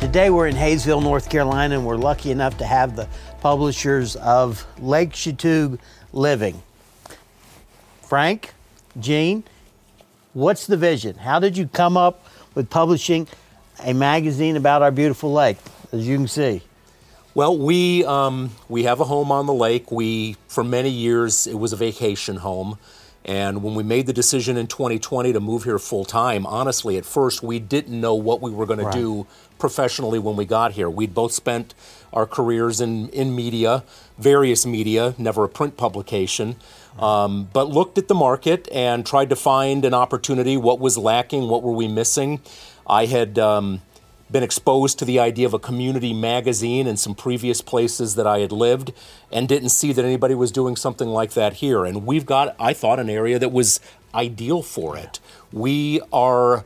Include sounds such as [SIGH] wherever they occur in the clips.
Today we're in Hayesville, North Carolina, and we're lucky enough to have the publishers of Lake Chatuge Living. Frank, Jeanne, what's the vision? How did you come up with publishing a magazine about our beautiful lake, as you can see? Well, we um, we have a home on the lake. We for many years it was a vacation home, and when we made the decision in 2020 to move here full time, honestly, at first we didn't know what we were going right. to do professionally when we got here. We'd both spent our careers in in media, various media, never a print publication. Um, but looked at the market and tried to find an opportunity. What was lacking? What were we missing? I had um, been exposed to the idea of a community magazine in some previous places that I had lived and didn't see that anybody was doing something like that here. And we've got, I thought, an area that was ideal for it. We are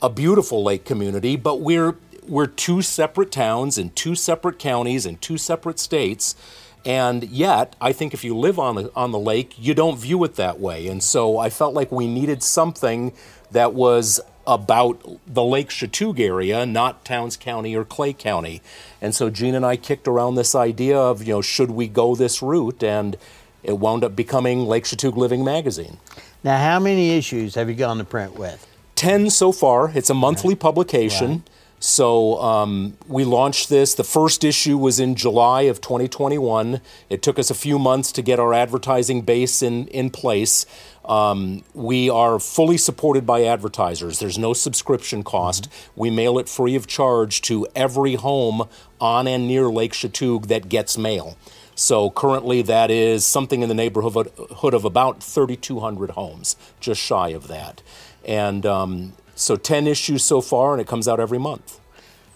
a beautiful lake community, but we're we're two separate towns in two separate counties in two separate states. And yet, I think if you live on the on the lake, you don't view it that way. And so I felt like we needed something that was about the Lake Chatuge area, not Towns County or Clay County. And so Jeanne and I kicked around this idea of, you know, should we go this route? And it wound up becoming Lake Chatuge Living Magazine. Now, how many issues have you gone to print with? 10 so far. It's a monthly right. publication. Right. So um, we launched this. The first issue was in July of 2021. It took us a few months to get our advertising base in, in place. Um, we are fully supported by advertisers. There's no subscription cost. Mm-hmm. We mail it free of charge to every home on and near Lake Chatuge that gets mail. So currently, that is something in the neighborhood of about 3,200 homes, just shy of that. And um, so 10 issues so far, and it comes out every month.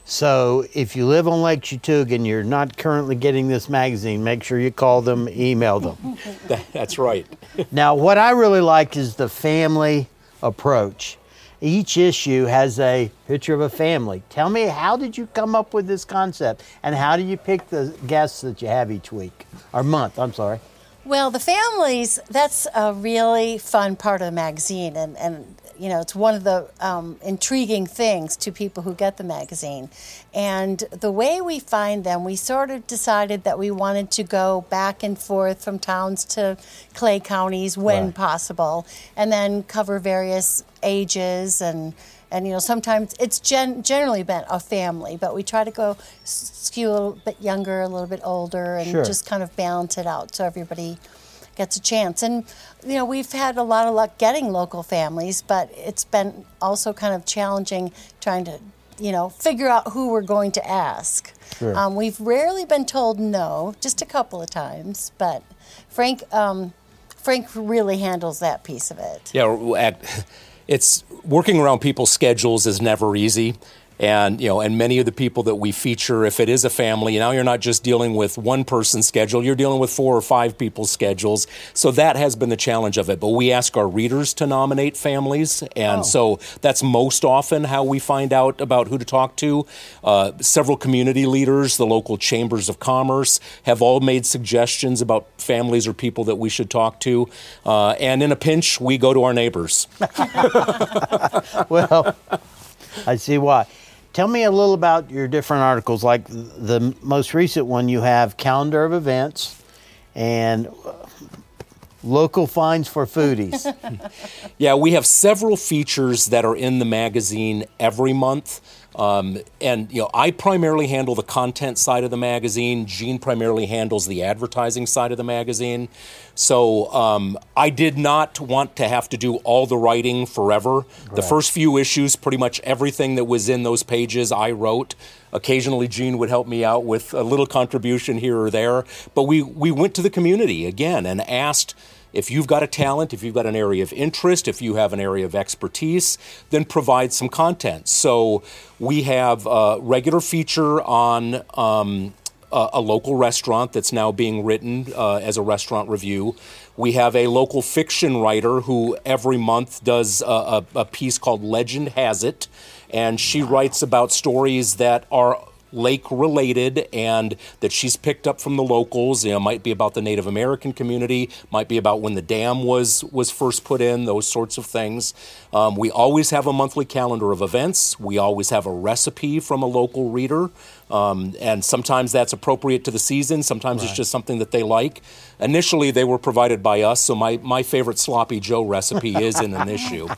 So if you live on Lake Chatuge and you're not currently getting this magazine, make sure you call them, email them. [LAUGHS] That's right. [LAUGHS] now, what I really like is the family approach. Each issue has a picture of a family. Tell me, how did you come up with this concept? And how do you pick the guests that you have each week or month? I'm sorry. Well, the families, that's a really fun part of the magazine. And, and you know, it's one of the um, intriguing things to people who get the magazine. And the way we find them, we sort of decided that we wanted to go back and forth from towns to clay counties when right. possible, and then cover various ages and and you know sometimes it's gen- generally been a family but we try to go skew a little bit younger a little bit older and sure. just kind of balance it out so everybody gets a chance. And you know, we've had a lot of luck getting local families, but it's been also kind of challenging trying to you know figure out who we're going to ask. Sure. Um, we've rarely been told no, just a couple of times, but Frank. Um, Frank really handles that piece of it. Yeah, it's working around people's schedules is never easy and you know and many of the people that we feature if it is a family now you're not just dealing with one person's schedule you're dealing with four or five people's schedules. So that has been the challenge of it. But we ask our readers to nominate families. And oh. so that's most often how we find out about who to talk to. Uh, several community leaders the local chambers of commerce have all made suggestions about families or people that we should talk to. Uh, and in a pinch we go to our neighbors. [LAUGHS] Well I see why. Tell me a little about your different articles. Like the most recent one, you have calendar of events and uh, local finds for foodies. [LAUGHS] yeah, we have several features that are in the magazine every month. Um, and you know, I primarily handle the content side of the magazine. Jeanne primarily handles the advertising side of the magazine. So um, I did not want to have to do all the writing forever. Right. The first few issues, pretty much everything that was in those pages, I wrote. Occasionally, Jeanne would help me out with a little contribution here or there. But we we went to the community again and asked if you've got a talent, if you've got an area of interest, if you have an area of expertise, then provide some content. So we have a regular feature on um, a, a, local restaurant that's now being written uh, as a restaurant review. We have a local fiction writer who every month does a, a, a piece called Legend Has It, and she wow. writes about stories that are lake related and that she's picked up from the locals. You know, might be about the Native American community, might be about when the dam was was first put in, those sorts of things. Um, we always have a monthly calendar of events. We always have a recipe from a local reader. Um, and sometimes that's appropriate to the season. Sometimes right. it's just something that they like. Initially, they were provided by us, so my, my favorite sloppy Joe recipe [LAUGHS] is in an issue,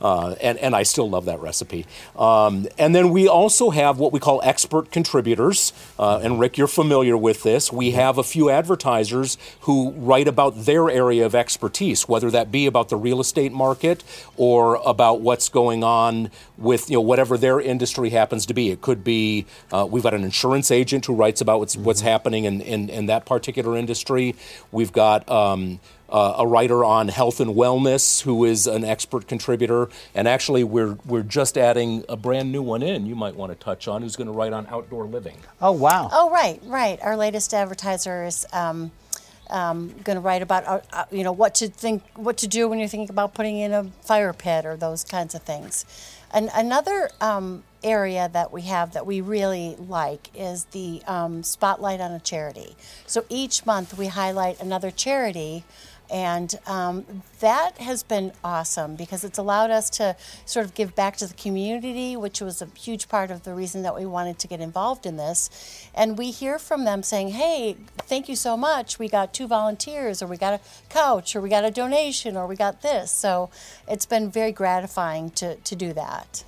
uh, and and I still love that recipe. Um, and then we also have what we call expert contributors, uh, and Rick, you're familiar with this. We have a few advertisers who write about their area of expertise, whether that be about the real estate market or about what's going on with you know whatever their industry happens to be. It could be uh, we've got an insurance agent who writes about what's, mm-hmm. what's happening in, in, in, that particular industry. We've got um, uh, a writer on health and wellness who is an expert contributor. And actually, we're, we're just adding a brand new one in you might want to touch on who's going to write on outdoor living. Oh, wow. Oh, right, right. Our latest advertiser is. Um, um, going to write about uh, uh, you know what to think what to do when you're thinking about putting in a fire pit or those kinds of things and another um, area that we have that we really like is the um, spotlight on a charity. So each month we highlight another charity. And um, that has been awesome because it's allowed us to sort of give back to the community, which was a huge part of the reason that we wanted to get involved in this. And we hear from them saying, hey, thank you so much. We got two volunteers, or we got a couch, or we got a donation, or we got this. So it's been very gratifying to, to do that.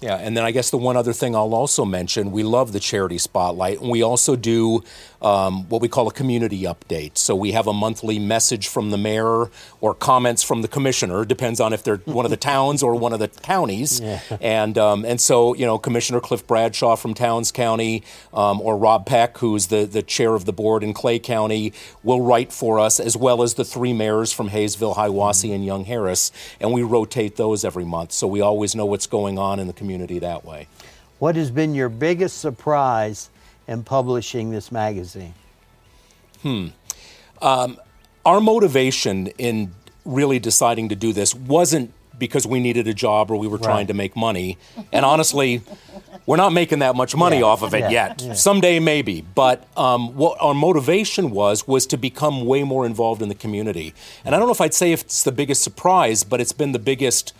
Yeah, and then I guess the one other thing I'll also mention we love the charity spotlight, and we also do um, what we call a community update. So we have a monthly message from the mayor or comments from the commissioner, depends on if they're [LAUGHS] one of the towns or one of the counties. Yeah. And, um, and so, you know, Commissioner Cliff Bradshaw from Towns County um, or Rob Peck, who's the, the chair of the board in Clay County, will write for us, as well as the three mayors from Hayesville, Hiawassee, mm-hmm. and Young Harris. And we rotate those every month. So we always know what's going on in the community that way. What has been your biggest surprise in publishing this magazine? Hmm. Um, our motivation in really deciding to do this wasn't because we needed a job or we were right. trying to make money. And honestly, we're not making that much money yeah. off of it yeah. yet. Yeah. Someday maybe. But um, what our motivation was was to become way more involved in the community. And I don't know if I'd say if it's the biggest surprise, but it's been the biggest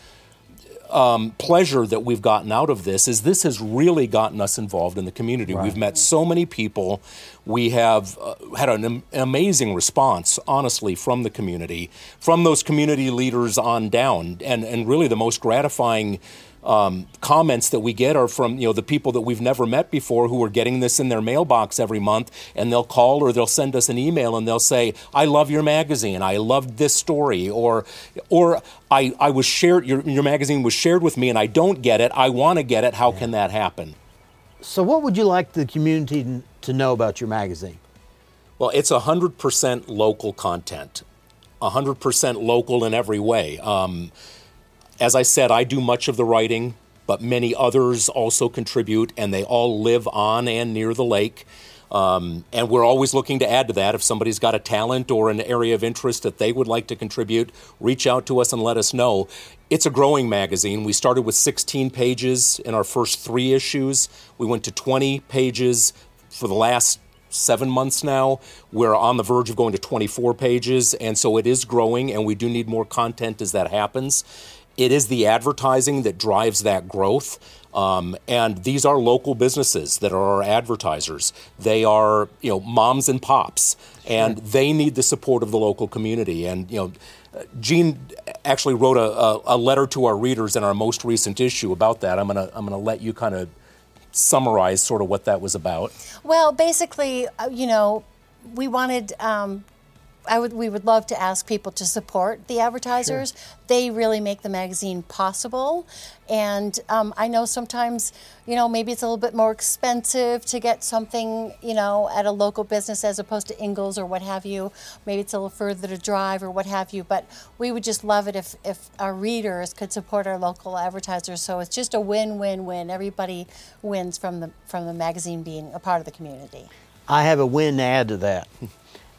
um, pleasure that we've gotten out of this is this has really gotten us involved in the community. Right. We've met so many people. We have uh, had an, an, amazing response, honestly, from the community, from those community leaders on down. And, and really, the most gratifying um, comments that we get are from you know the people that we've never met before who are getting this in their mailbox every month, and they'll call or they'll send us an email and they'll say, "I love your magazine. I loved this story," or or I, I was shared your your magazine was shared with me and I don't get it. I want to get it. How can that happen? So, what would you like the community to know about your magazine? Well, it's 100% local content, 100% local in every way. Um, as I said, I do much of the writing, but many others also contribute, and they all live on and near the lake. Um, and we're always looking to add to that. If somebody's got a talent or an area of interest that they would like to contribute, reach out to us and let us know. It's a growing magazine. We started with 16 pages in our first three issues. We went to 20 pages for the last seven months now. We're on the verge of going to 24 pages, and so it is growing, and we do need more content as that happens. It is the advertising that drives that growth. Um, and these are local businesses that are our advertisers. They are, you know, moms and pops, and sure. they need the support of the local community. And you know, Jeanne actually wrote a, a, a, letter to our readers in our most recent issue about that. I'm gonna I'm gonna let you kind of summarize sort of what that was about. Well, basically, uh, you know, we wanted um, I would we would love to ask people to support the advertisers. Sure. They really make the magazine possible, and um, I know sometimes you know maybe it's a little bit more expensive to get something you know at a local business as opposed to Ingles or what have you. Maybe it's a little further to drive or what have you. But we would just love it if if our readers could support our local advertisers. So it's just a win win win. Everybody wins from the from the magazine being a part of the community. I have a win to add to that.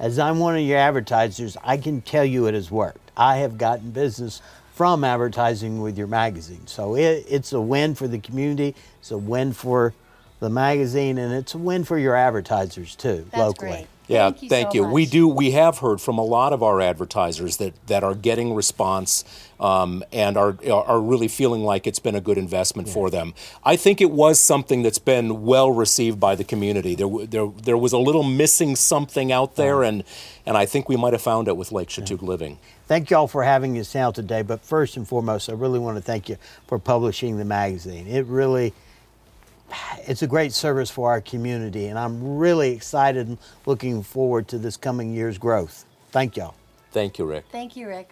As I'm one of your advertisers, I can tell you it has worked. I have gotten business from advertising with your magazine. So it, it's a win for the community, it's a win for the magazine, and it's a win for your advertisers too, That's locally. great. Yeah, Thank you so We much. do. We have heard from a lot of our advertisers that, that are getting response um, and are are really feeling like it's been a good investment for them. I think it was something that's been well received by the community. There there there was a little missing something out there, and and I think we might have found it with Lake Chatuge Living. Thank y'all for having us out today, but first and foremost, I really want to thank you for publishing the magazine. It really it's a great service for our community, and I'm really excited and looking forward to this coming year's growth. Thank y'all. Thank you, Rick. Thank you, Rick.